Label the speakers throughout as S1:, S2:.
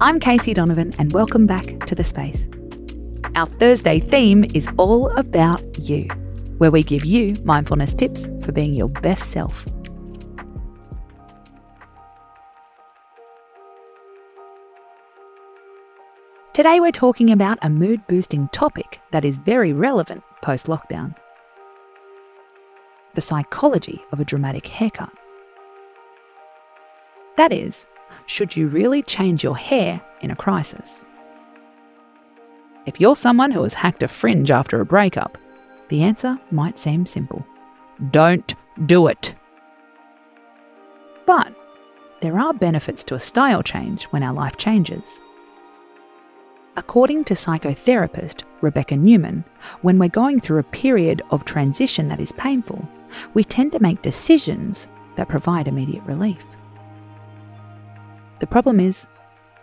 S1: I'm Casey Donovan, and welcome back to The Space. Our Thursday theme is all about you, where we give you mindfulness tips for being your best self. Today, we're talking about a mood boosting topic that is very relevant post lockdown the psychology of a dramatic haircut. That is, should you really change your hair in a crisis? If you're someone who has hacked a fringe after a breakup, the answer might seem simple don't do it. But there are benefits to a style change when our life changes. According to psychotherapist Rebecca Newman, when we're going through a period of transition that is painful, we tend to make decisions that provide immediate relief. The problem is,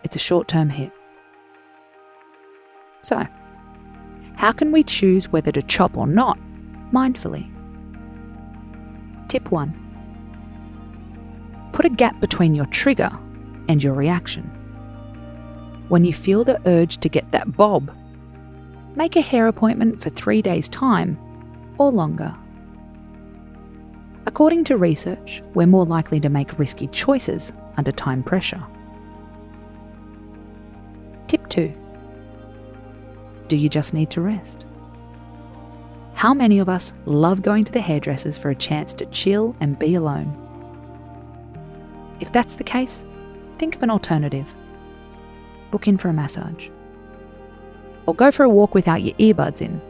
S1: it's a short term hit. So, how can we choose whether to chop or not mindfully? Tip 1 Put a gap between your trigger and your reaction when you feel the urge to get that bob. Make a hair appointment for three days' time or longer. According to research, we're more likely to make risky choices under time pressure. Tip 2 Do you just need to rest? How many of us love going to the hairdressers for a chance to chill and be alone? If that's the case, think of an alternative book in for a massage. Or go for a walk without your earbuds in.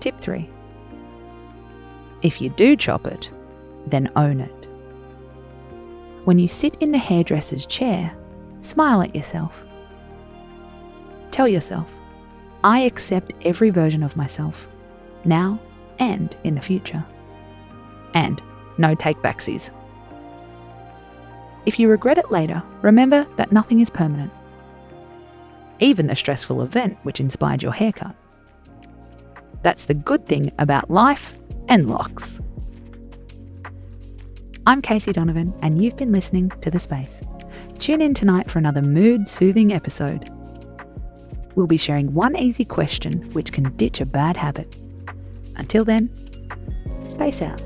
S1: Tip 3 If you do chop it, then own it. When you sit in the hairdresser's chair, smile at yourself. Tell yourself, I accept every version of myself, now and in the future. And no take backsies. If you regret it later, remember that nothing is permanent. Even the stressful event which inspired your haircut. That's the good thing about life and locks. I'm Casey Donovan, and you've been listening to The Space. Tune in tonight for another mood soothing episode. We'll be sharing one easy question which can ditch a bad habit. Until then, space out.